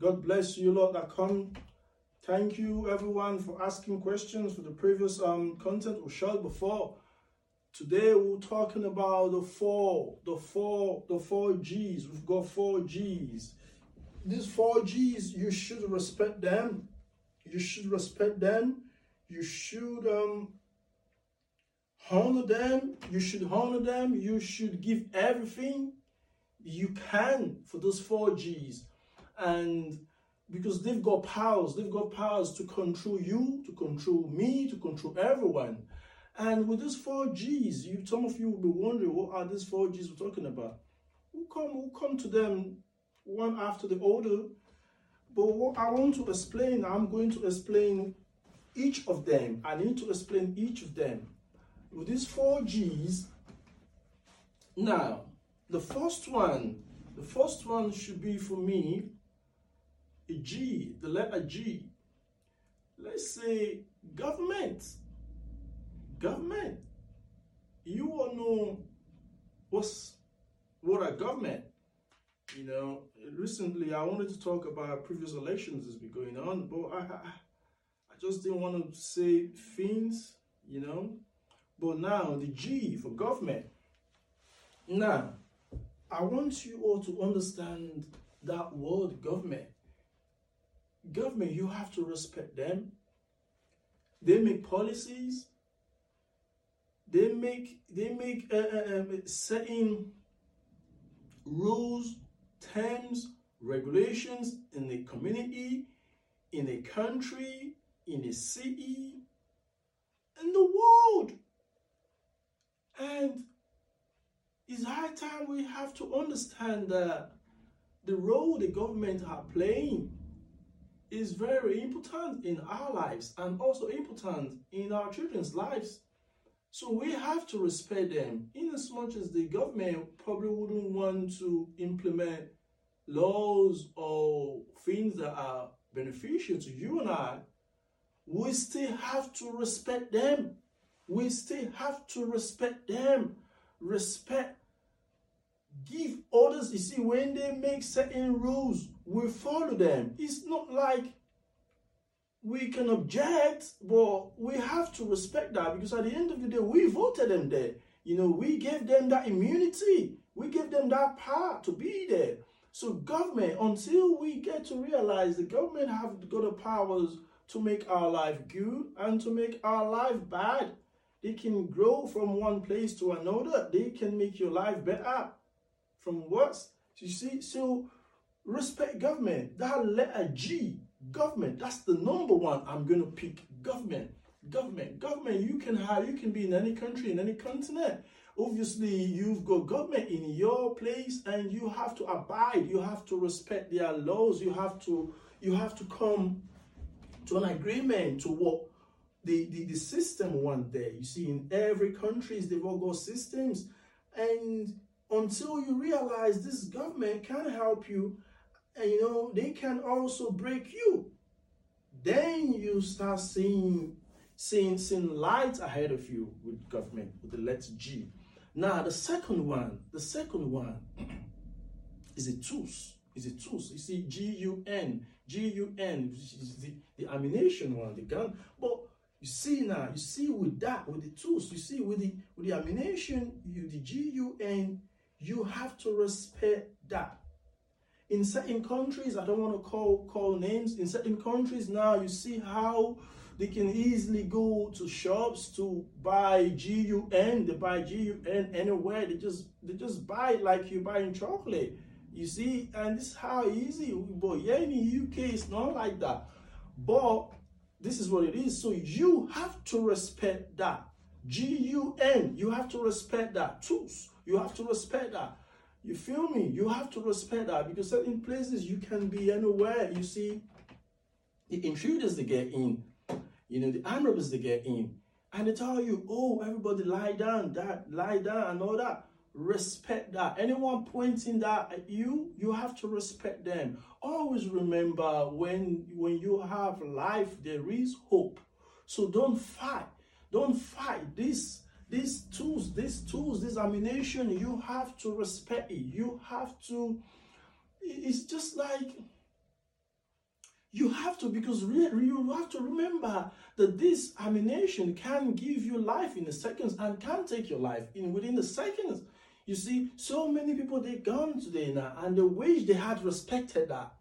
God bless you, Lord, that come. Thank you, everyone, for asking questions for the previous um, content we showed before. Today we're talking about the four, the four, the four G's. We've got four G's. These four G's, you should respect them. You should respect them. You should um, honor them. You should honor them. You should give everything you can for those four G's. And because they've got powers, they've got powers to control you, to control me, to control everyone. And with these four G's, you some of you will be wondering what are these four G's we're talking about? We'll come, we'll come to them one after the other. But what I want to explain, I'm going to explain each of them. I need to explain each of them. With these four G's, now the first one, the first one should be for me G, the letter G. Let's say government. Government. You all know what's what a government. You know, recently I wanted to talk about previous elections that's been going on, but I, I, I just didn't want to say things, you know. But now the G for government. Now, I want you all to understand that word government government, you have to respect them. They make policies. They make they make uh, uh, um, certain rules, terms, regulations in the community, in a country, in a city, in the world. And it's high time we have to understand that the role the government are playing is very important in our lives and also important in our children's lives. So we have to respect them in as much as the government probably wouldn't want to implement laws or things that are beneficial to you and I. We still have to respect them. We still have to respect them. Respect give orders. You see, when they make certain rules, we follow them. It's not like we can object, but we have to respect that because at the end of the day, we voted them there. You know, we gave them that immunity, we gave them that power to be there. So, government, until we get to realize the government have got the powers to make our life good and to make our life bad, they can grow from one place to another. They can make your life better from worse. You see, so respect government. That letter G, government, that's the number one. I'm going to pick government. Government, government, you can have, you can be in any country, in any continent. Obviously, you've got government in your place and you have to abide, you have to respect their laws, you have to, you have to come to an agreement to what the, the, the system one day. You see, in every country, they've all got systems. And until you realize this government can help you and you know they can also break you. Then you start seeing seeing seeing light ahead of you with government with the letter g. Now the second one the second one is a tools is a tools you see g-u-n g-u-n is the, the ammunition one the gun but you see now you see with that with the tools you see with the with the ammunition you the g-u-n you have to respect that. In certain countries, I don't want to call call names. In certain countries now, you see how they can easily go to shops to buy GUN. They buy GUN anywhere. They just they just buy it like you buying chocolate. You see, and this is how easy. But yeah, in the UK, it's not like that. But this is what it is. So you have to respect that. G-U-N, you have to respect that. Tools, you have to respect that. You feel me? You have to respect that because certain places you can be anywhere. You see, the intruders they get in, you know, the armed robbers they get in, and they tell you, oh, everybody lie down, that lie down, and all that. Respect that. Anyone pointing that at you, you have to respect them. Always remember when when you have life, there is hope. So don't fight. Don't fight this these tools, these tools, this ammunition, you have to respect it. You have to, it's just like you have to because you have to remember that this ammunition can give you life in a seconds and can take your life in within the seconds. You see so many people they gone today now and they wish they had respected that.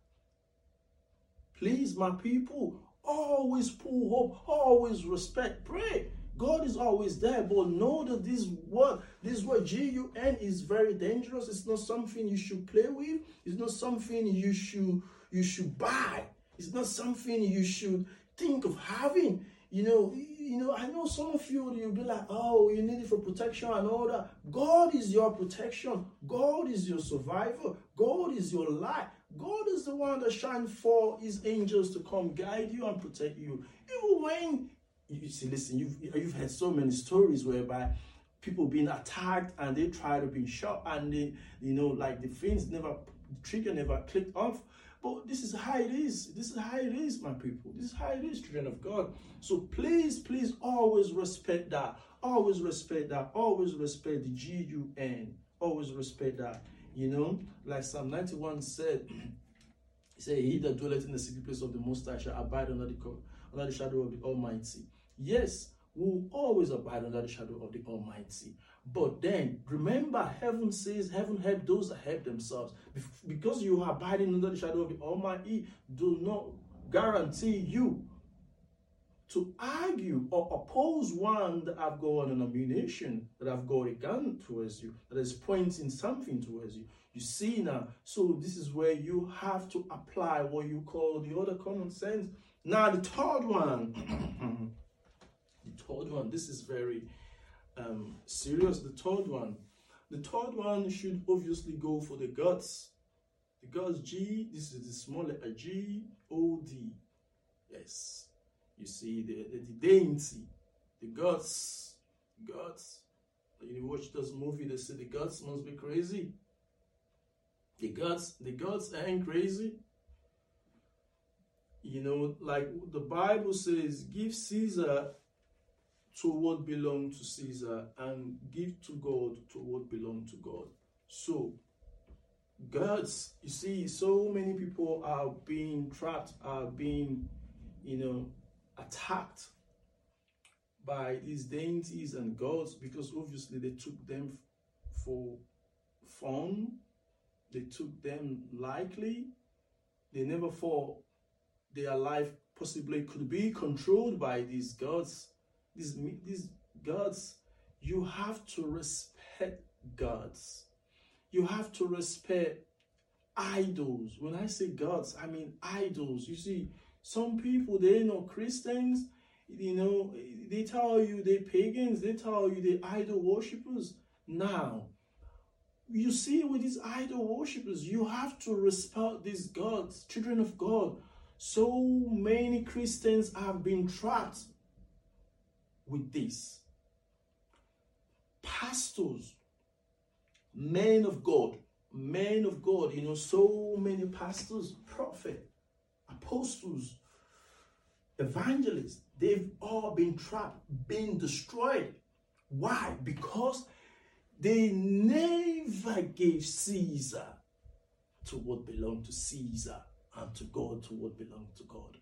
Please my people always pull hope always respect pray God is always there, but know that this word, this word G-U-N is very dangerous. It's not something you should play with. It's not something you should you should buy. It's not something you should think of having. You know, you know, I know some of you you'll be like, oh, you need it for protection and all that. God is your protection. God is your survivor. God is your light. God is the one that shines for his angels to come guide you and protect you. Even when you see, listen, you've you've heard so many stories whereby people being attacked and they try to be shot and they, you know, like the things never, the trigger never clicked off. But this is how it is. This is how it is, my people. This is how it is, children of God. So please, please always respect that. Always respect that. Always respect the G U N. Always respect that. You know, like Psalm 91 said, he said, He that dwelleth in the secret place of the Most High shall abide under the, under the shadow of the Almighty. Yes, we will always abide under the shadow of the Almighty. But then remember, heaven says, Heaven help those that help themselves. Because you are abiding under the shadow of the Almighty, do not guarantee you to argue or oppose one that have got an ammunition, that have got a gun towards you, that is pointing something towards you. You see now, so this is where you have to apply what you call the other common sense. Now, the third one. third one, this is very um, serious. The third one, the third one should obviously go for the guts. The guts G, this is the small letter G, O, D. Yes. You see the, the, the dainty, the guts, guts. You watch this movie, they say the Gods Must Be Crazy. The guts, the guts ain't crazy. You know, like the Bible says, give Caesar to what belong to Caesar and give to God to what belong to God. So, God's, you see, so many people are being trapped, are being, you know, attacked by these deities and gods because obviously they took them for fun, they took them lightly, they never thought their life possibly could be controlled by these gods these, these gods, you have to respect gods. You have to respect idols. When I say gods, I mean idols. You see, some people, they know Christians, you know, they tell you they pagans, they tell you they idol worshippers. Now, you see, with these idol worshippers, you have to respect these gods, children of God. So many Christians have been trapped with this. Pastors, men of God, men of God, you know, so many pastors, prophet, apostles, evangelists, they've all been trapped, been destroyed. Why? Because they never gave Caesar to what belonged to Caesar and to God to what belonged to God.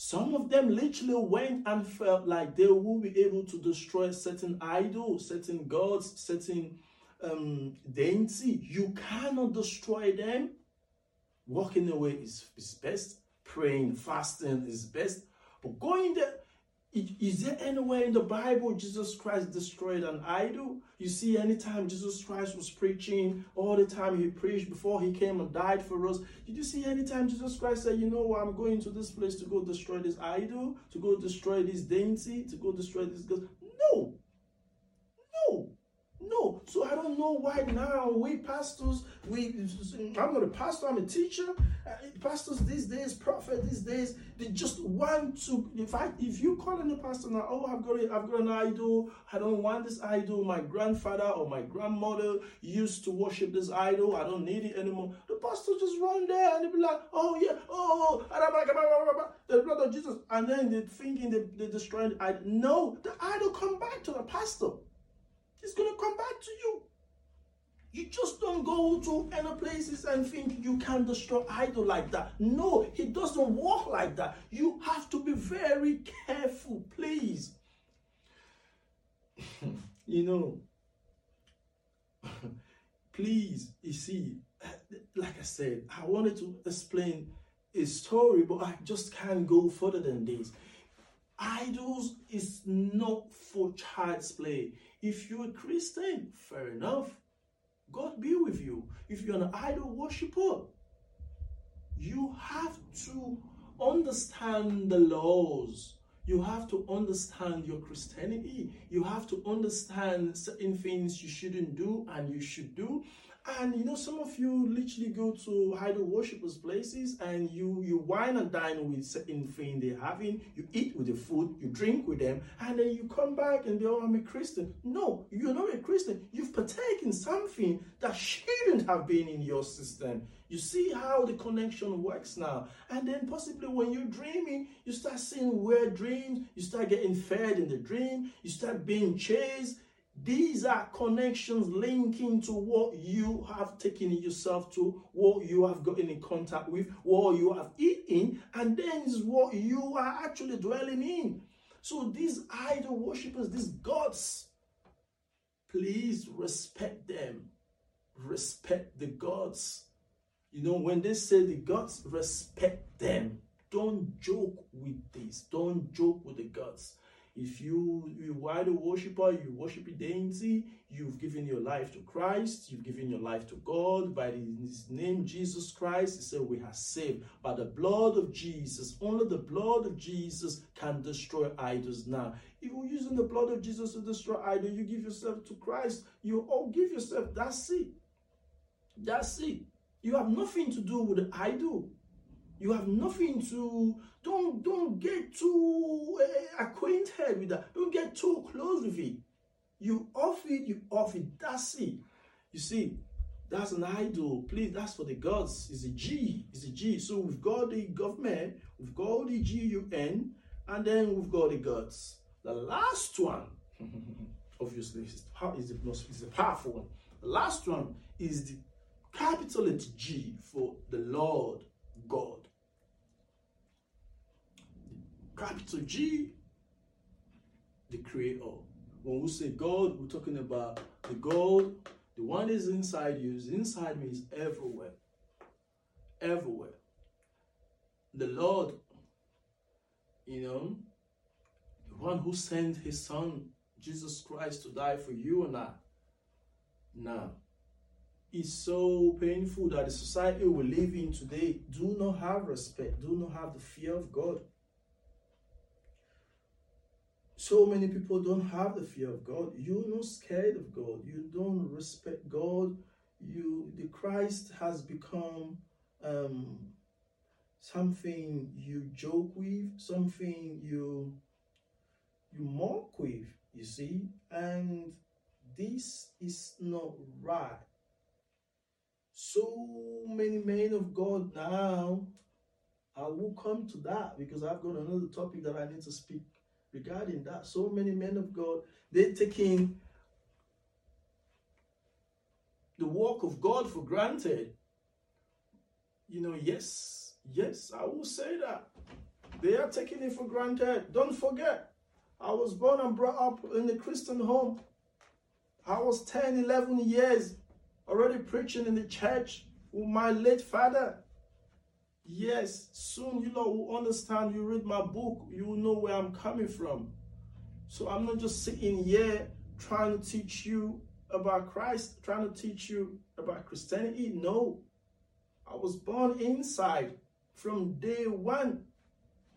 Some of them literally went and felt like they will be able to destroy certain idols, certain gods, certain um, deity. You cannot destroy them. Walking away is, is best. Praying, fasting is best. But going there, is there anywhere in the Bible Jesus Christ destroyed an idol? You see, anytime Jesus Christ was preaching, all the time he preached before he came and died for us, did you see anytime Jesus Christ said, You know what, I'm going to this place to go destroy this idol, to go destroy this deity, to go destroy this God? No. No. No. So I don't know why now we pastors, we I'm not a pastor, I'm a teacher. Uh, pastors these days, prophet these days, they just want to. In fact, if you call in a pastor now, oh, I've got a, I've got an idol. I don't want this idol. My grandfather or my grandmother used to worship this idol. I don't need it anymore. The pastor just run there and they be like, oh yeah, oh, the blood of Jesus, and then they thinking they they destroying the idol. No, the idol come back to the pastor. It's going to come back to you. You just don't go to any places and think you can destroy idol like that. No, he doesn't work like that. You have to be very careful, please. you know, please, you see, like I said, I wanted to explain a story, but I just can't go further than this. Idols is not for child's play. If you're a Christian, fair enough. God be with you. If you're an idol worshiper, you have to understand the laws. You have to understand your Christianity. You have to understand certain things you shouldn't do and you should do. And you know, some of you literally go to idol worshippers places and you you wine and dine with certain thing they're having, you eat with the food, you drink with them, and then you come back and be, oh, I'm a Christian. No, you're not a Christian. You've partaken something that shouldn't have been in your system. You see how the connection works now. And then possibly when you're dreaming, you start seeing weird dreams, you start getting fed in the dream, you start being chased, these are connections linking to what you have taken yourself to, what you have gotten in contact with, what you have eaten, and then is what you are actually dwelling in. So these idol worshippers, these gods, please respect them. Respect the gods. You know, when they say the gods, respect them. Don't joke with this. Don't joke with the gods. If you you are the worshiper, you worship a deity, you've given your life to Christ, you've given your life to God by his name Jesus Christ. He said we are saved by the blood of Jesus. Only the blood of Jesus can destroy idols now. If you're using the blood of Jesus to destroy idols, you give yourself to Christ, you all give yourself. That's it. That's it. You have nothing to do with the idol. You have nothing to don't don't get too uh, acquainted with that. Don't get too close with it. You off it, you off it. That's it. You see, that's an idol. Please, that's for the gods. It's a G. It's a G. So we've got the government, we've got the G U N, and then we've got the gods. The last one, obviously, is the most is the powerful one. The last one is the capital G for the Lord God capital G, the creator. When we say God, we're talking about the God, the one is inside you. Is inside me is everywhere. Everywhere. The Lord, you know, the one who sent his son, Jesus Christ, to die for you and I. Now, it's so painful that the society we live in today do not have respect, do not have the fear of God. So many people don't have the fear of God. You're not scared of God. You don't respect God. You the Christ has become um, something you joke with, something you you mock with, you see, and this is not right. So many men of God now, I will come to that because I've got another topic that I need to speak regarding that. So many men of God, they're taking the work of God for granted. You know, yes, yes, I will say that. They are taking it for granted. Don't forget, I was born and brought up in a Christian home. I was 10, 11 years already preaching in the church with my late father. Yes, soon you know will understand. You read my book, you will know where I'm coming from. So I'm not just sitting here trying to teach you about Christ, trying to teach you about Christianity. No. I was born inside from day one.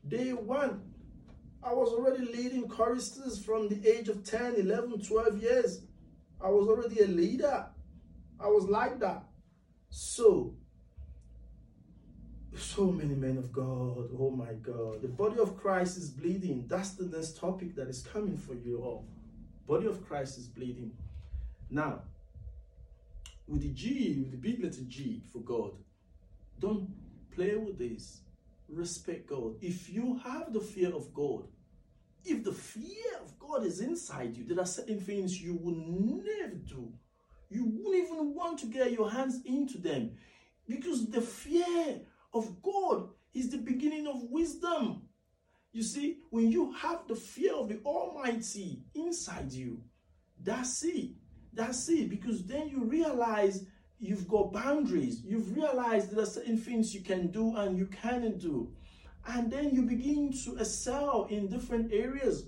Day one. I was already leading choristers from the age of 10, 11, 12 years. I was already a leader. I was like that. So so many men of God. Oh my God. The body of Christ is bleeding. That's the next topic that is coming for you all. Body of Christ is bleeding. Now, with the G, with the big letter G for God, don't play with this. Respect God. If you have the fear of God, if the fear of God is inside you, there are certain things you will never do. You wouldn't even want to get your hands into them because the fear of God is the beginning of wisdom. You see, when you have the fear of the Almighty inside you, that's it. That's it. Because then you realize you've got boundaries. You've realized there are certain things you can do and you cannot do. And then you begin to excel in different areas.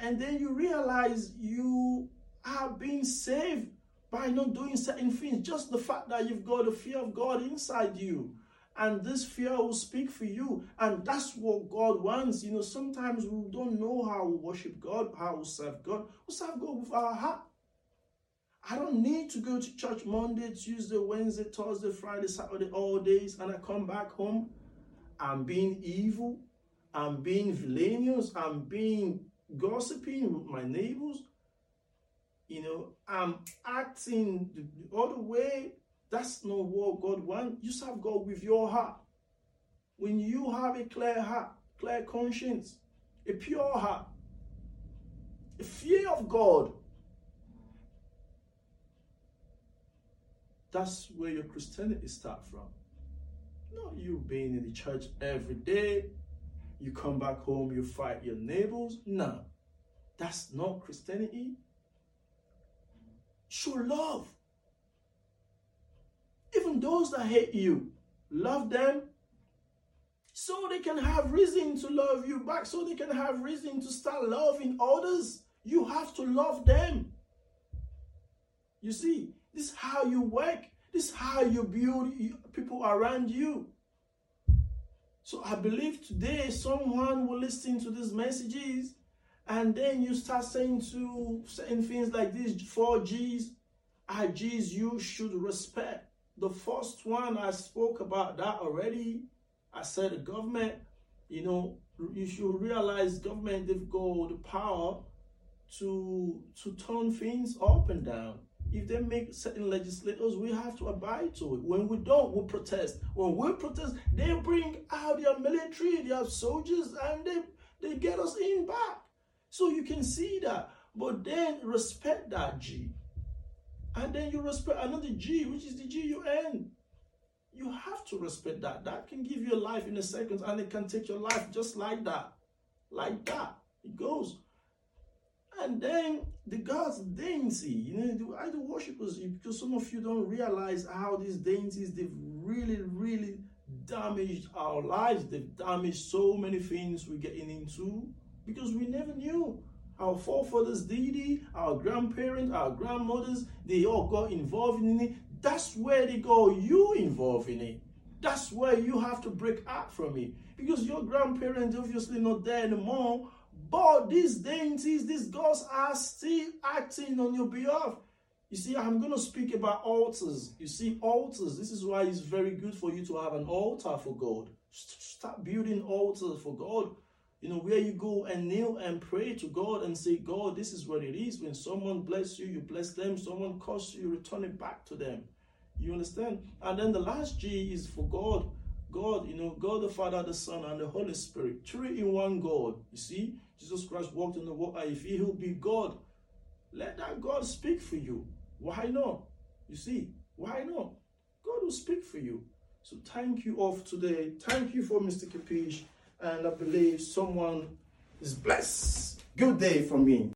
And then you realize you are being saved by not doing certain things. Just the fact that you've got the fear of God inside you. And this fear will speak for you. And that's what God wants. You know, sometimes we don't know how we worship God, how we serve God. We serve God with our heart. I don't need to go to church Monday, Tuesday, Wednesday, Thursday, Friday, Saturday, all days, and I come back home. I'm being evil. I'm being villainous. I'm being gossiping with my neighbors. You know, I'm acting the other way. That's not what God wants. You serve God with your heart. When you have a clear heart, clear conscience, a pure heart, a fear of God, that's where your Christianity start from. Not you being in the church every day, you come back home, you fight your neighbors. No, that's not Christianity. Show love. Even those that hate you, love them so they can have reason to love you back, so they can have reason to start loving others. You have to love them. You see, this is how you work. This is how you build people around you. So I believe today someone will listen to these messages and then you start saying to saying things like these four G's. I G's you should respect. The first one I spoke about that already. I said the government, you know, you should realize government they've got the power to to turn things up and down. If they make certain legislators, we have to abide to it. When we don't, we protest. When we protest, they bring out their military, their soldiers, and they, they get us in back. So you can see that. But then respect that G. And then you respect another G, which is the G-U-N. You have to respect that. That can give you a life in a second and it can take your life just like that. Like that. It goes. And then the God's dainty, you know, the idol worshippers, because some of you don't realize how these dainties, they've really, really damaged our lives. They've damaged so many things we're getting into because we never knew. Our forefathers did it, our grandparents, our grandmothers, they all got involved in it. That's where they got you involved in it. That's where you have to break out from it. Because your grandparents obviously not there anymore. But these dainties, these gods are still acting on your behalf. You see, I'm going to speak about altars. You see, altars. This is why it's very good for you to have an altar for God. Start building altars for God you know, where you go and kneel and pray to God and say, God, this is what it is. When someone bless you, you bless them. Someone curse you, you return it back to them. You understand? And then the last G is for God. God, you know, God the Father, the Son, and the Holy Spirit. Three in one God. You see, Jesus Christ walked in the water. If he will be God, let that God speak for you. Why not? You see, why not? God will speak for you. So thank you all today. Thank you for Mr. Kapish and I believe someone is blessed. Good day from me.